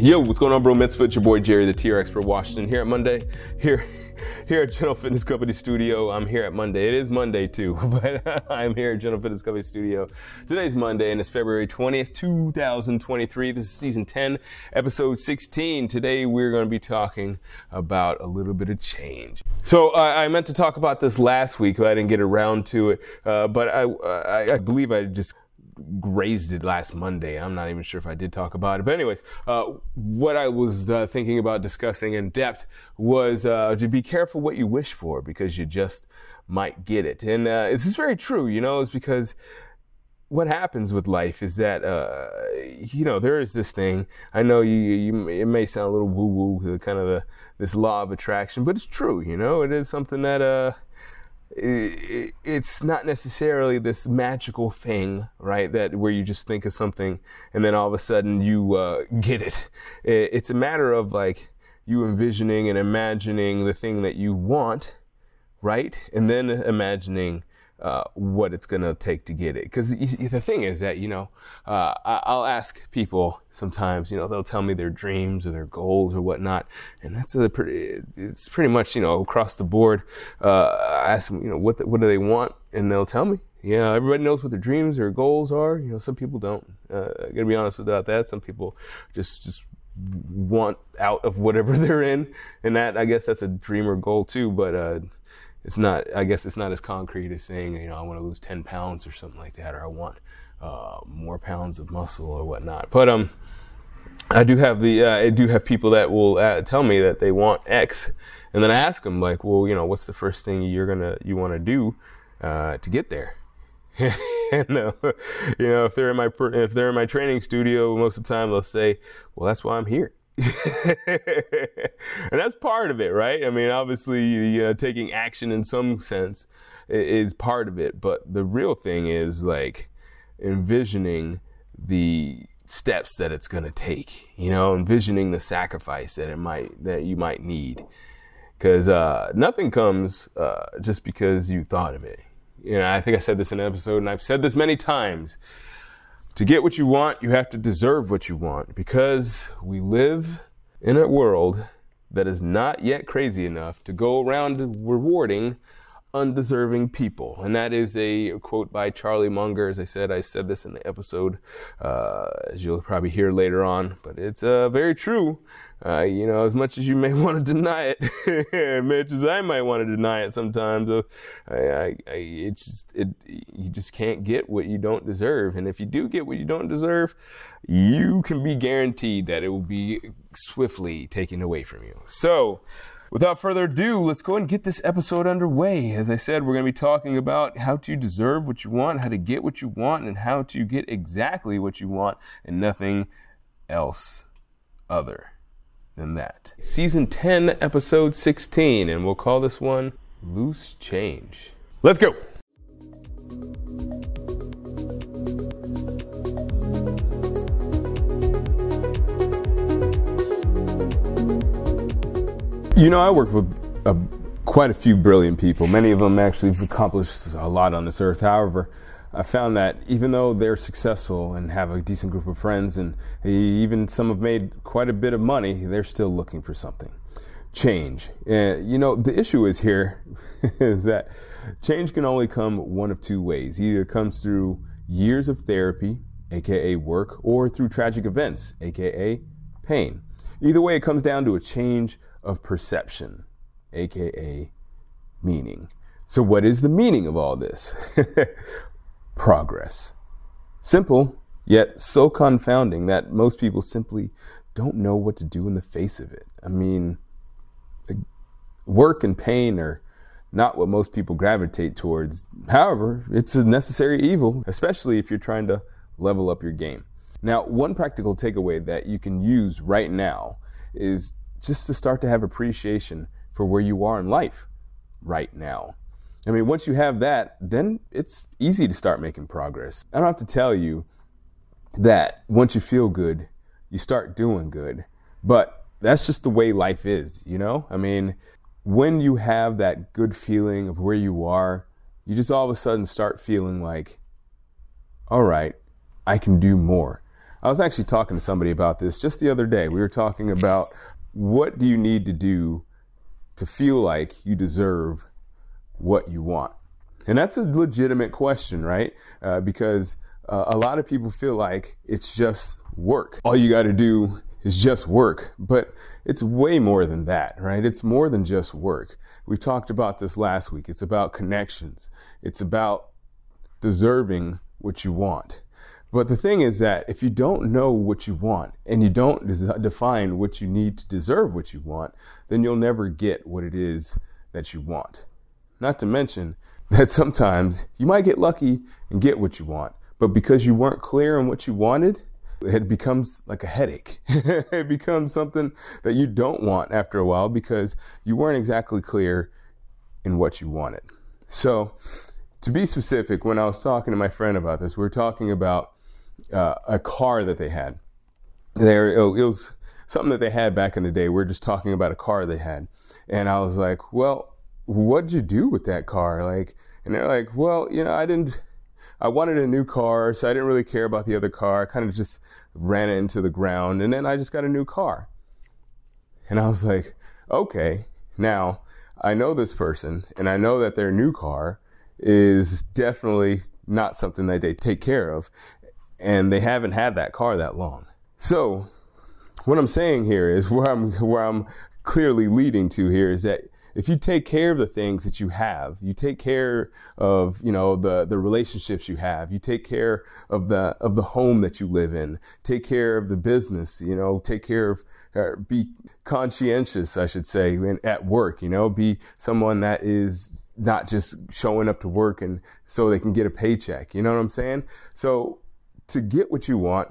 Yo, what's going on, bro? Mitzvah, it's your boy Jerry, the TR Expert Washington, here at Monday, here, here at General Fitness Company Studio. I'm here at Monday. It is Monday too, but I'm here at General Fitness Company Studio. Today's Monday, and it's February 20th, 2023. This is season 10, episode 16. Today, we're going to be talking about a little bit of change. So, uh, I meant to talk about this last week, but I didn't get around to it. Uh, but I, I, I believe I just grazed it last Monday. I'm not even sure if I did talk about it. But anyways, uh, what I was uh, thinking about discussing in depth was uh, to be careful what you wish for because you just might get it. And uh, this is very true, you know, it's because what happens with life is that uh, you know there is this thing. I know you, you it may sound a little woo woo, kind of this law of attraction, but it's true. You know, it is something that uh, it's not necessarily this magical thing, right? That where you just think of something and then all of a sudden you uh, get it. it. It's a matter of like you envisioning and imagining the thing that you want, right? And then imagining uh, what it's going to take to get it. Because the thing is that, you know, uh, I'll ask people sometimes, you know, they'll tell me their dreams or their goals or whatnot. And that's a pretty, it's pretty much, you know, across the board. Uh, I ask them, you know, what, the, what do they want? And they'll tell me. Yeah, everybody knows what their dreams or goals are. You know, some people don't. Uh, I gotta be honest about that. Some people just, just want out of whatever they're in. And that, I guess that's a dream or goal too. But, uh, it's not i guess it's not as concrete as saying you know i want to lose 10 pounds or something like that or i want uh, more pounds of muscle or whatnot. But um i do have the uh, i do have people that will uh, tell me that they want x and then i ask them like well you know what's the first thing you're gonna you want to do uh, to get there? And, uh, you know if they're in my if they're in my training studio most of the time they'll say well that's why i'm here and that's part of it, right? I mean, obviously, you know, taking action in some sense is part of it, but the real thing is like envisioning the steps that it's going to take, you know, envisioning the sacrifice that it might, that you might need. Cause, uh, nothing comes, uh, just because you thought of it. You know, I think I said this in an episode and I've said this many times. To get what you want, you have to deserve what you want because we live in a world that is not yet crazy enough to go around rewarding undeserving people. And that is a quote by Charlie Munger. As I said, I said this in the episode, uh, as you'll probably hear later on, but it's uh, very true. Uh, you know, as much as you may want to deny it, as much as I might want to deny it sometimes, uh, I, I, I, it's just, it, you just can't get what you don't deserve. And if you do get what you don't deserve, you can be guaranteed that it will be swiftly taken away from you. So, Without further ado, let's go ahead and get this episode underway. As I said, we're going to be talking about how to deserve what you want, how to get what you want, and how to get exactly what you want and nothing else other than that. Season 10, episode 16, and we'll call this one Loose Change. Let's go. You know, I work with quite a few brilliant people. Many of them actually have accomplished a lot on this earth. However, I found that even though they're successful and have a decent group of friends, and even some have made quite a bit of money, they're still looking for something. Change. Uh, you know, the issue is here is that change can only come one of two ways. Either it comes through years of therapy, aka work, or through tragic events, aka pain. Either way, it comes down to a change of perception, aka meaning. So, what is the meaning of all this? Progress. Simple, yet so confounding that most people simply don't know what to do in the face of it. I mean, Work and pain are not what most people gravitate towards. However, it's a necessary evil, especially if you're trying to level up your game. Now, one practical takeaway that you can use right now is just to start to have appreciation for where you are in life right now. I mean, once you have that, then it's easy to start making progress. I don't have to tell you that once you feel good, you start doing good. But that's just the way life is, you know? I mean, when you have that good feeling of where you are, you just all of a sudden start feeling like, all right, I can do more. I was actually talking to somebody about this just the other day. We were talking about what do you need to do to feel like you deserve what you want? And that's a legitimate question, right? Uh, because uh, a lot of people feel like it's just work. All you got to do is just work. But it's way more than that, right? It's more than just work. We talked about this last week. It's about connections. It's about deserving what you want. But the thing is that if you don't know what you want and you don't define what you need to deserve what you want, then you'll never get what it is that you want. Not to mention that sometimes you might get lucky and get what you want, but because you weren't clear on what you wanted, it becomes like a headache. it becomes something that you don't want after a while because you weren't exactly clear in what you wanted. So, to be specific, when I was talking to my friend about this, we were talking about uh, a car that they had. There, it was something that they had back in the day. We are just talking about a car they had, and I was like, "Well, what'd you do with that car?" Like, and they're like, "Well, you know, I didn't." I wanted a new car, so I didn't really care about the other car. I kind of just ran it into the ground, and then I just got a new car. And I was like, okay, now I know this person, and I know that their new car is definitely not something that they take care of, and they haven't had that car that long. So, what I'm saying here is where I'm where I'm clearly leading to here is that if you take care of the things that you have, you take care of, you know, the, the relationships you have, you take care of the, of the home that you live in, take care of the business, you know, take care of, uh, be conscientious, I should say, at work, you know, be someone that is not just showing up to work and so they can get a paycheck. You know what I'm saying? So to get what you want,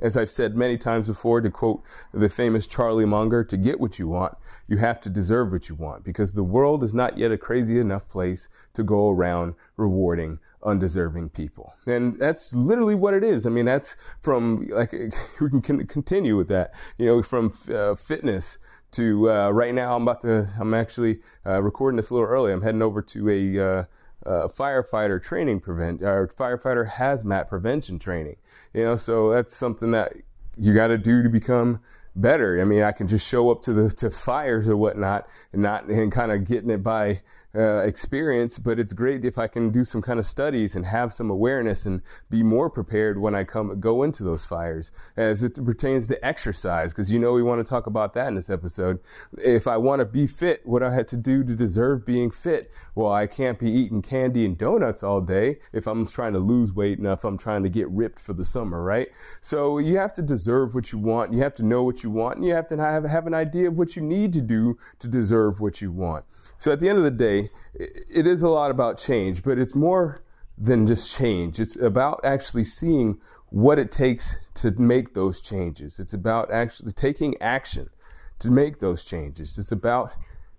as I've said many times before, to quote the famous Charlie Munger, to get what you want, you have to deserve what you want because the world is not yet a crazy enough place to go around rewarding undeserving people. And that's literally what it is. I mean, that's from, like, we can continue with that, you know, from uh, fitness to uh, right now, I'm about to, I'm actually uh, recording this a little early. I'm heading over to a, uh, firefighter training prevent or firefighter hazmat prevention training. You know, so that's something that you got to do to become better. I mean, I can just show up to the to fires or whatnot and not and kind of getting it by uh, experience, but it's great if I can do some kind of studies and have some awareness and be more prepared when I come go into those fires as it pertains to exercise. Because you know we want to talk about that in this episode. If I want to be fit, what I had to do to deserve being fit? Well, I can't be eating candy and donuts all day if I'm trying to lose weight and if I'm trying to get ripped for the summer, right? So you have to deserve what you want. You have to know what you want, and you have to have have an idea of what you need to do to deserve what you want. So at the end of the day, it is a lot about change, but it's more than just change. It's about actually seeing what it takes to make those changes. It's about actually taking action to make those changes. It's about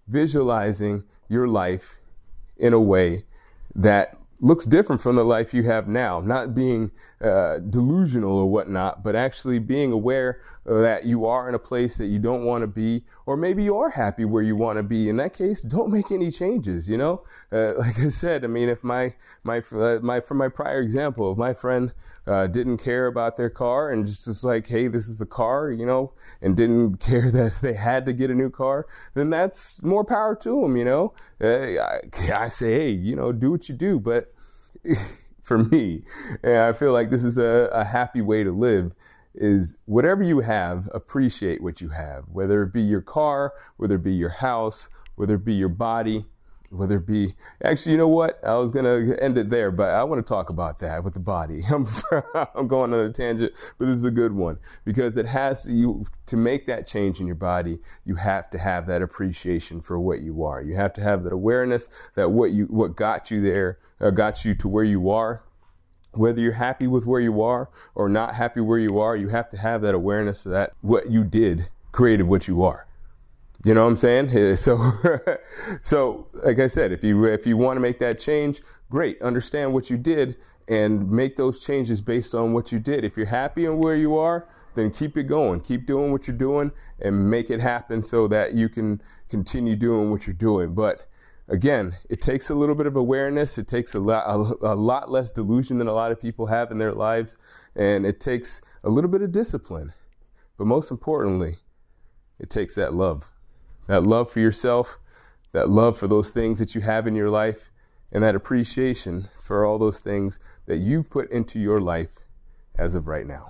visualizing your life in a way that looks different from the life you have now. Not being uh, delusional or whatnot, but actually being aware that you are in a place that you don't want to be, or maybe you are happy where you want to be. In that case, don't make any changes. You know, uh, like I said, I mean, if my my uh, my from my prior example, if my friend uh, didn't care about their car and just was like, hey, this is a car, you know, and didn't care that they had to get a new car, then that's more power to them. You know, uh, I, I say, hey, you know, do what you do, but for me, and I feel like this is a, a happy way to live is whatever you have, appreciate what you have, whether it be your car, whether it be your house, whether it be your body, whether it be actually you know what? I was to end it there but i want to talk about that with the body. I'm, I'm going on a tangent but this is a good one because it has you to make that change in your body you have to have that appreciation for what you are. You have to have that awareness that what you what got you there uh, got you to where you are whether you're happy with where you are or not happy where you are you have to have that awareness that what you did created what you are you know what I'm saying? So, so like I said, if you if you want to make that change, great. Understand what you did and make those changes based on what you did. If you're happy in where you are, then keep it going. Keep doing what you're doing and make it happen so that you can continue doing what you're doing. But again, it takes a little bit of awareness. It takes a lot, a, a lot less delusion than a lot of people have in their lives, and it takes a little bit of discipline. But most importantly, it takes that love that love for yourself, that love for those things that you have in your life, and that appreciation for all those things that you've put into your life as of right now.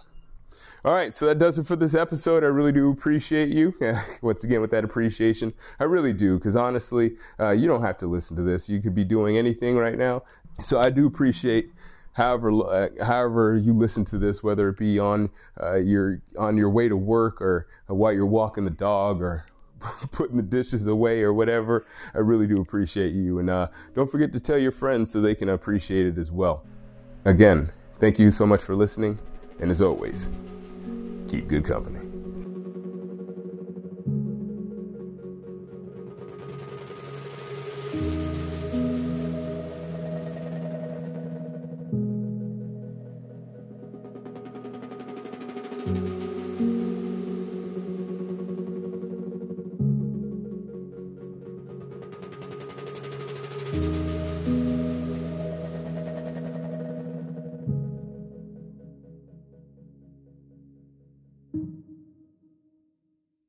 All right, so that does it for this episode. I really do appreciate you. Once again, with that appreciation, I really do, because honestly, uh, you don't have to listen to this. You could be doing anything right now. So I do appreciate however uh, however you listen to this, whether it be on uh, your on your way to work or while you're walking the dog or putting the dishes away or whatever. I really do appreciate you. And uh, don't forget to tell your friends so they can appreciate it as well. Again, thank you so much for listening. And as always, keep good company.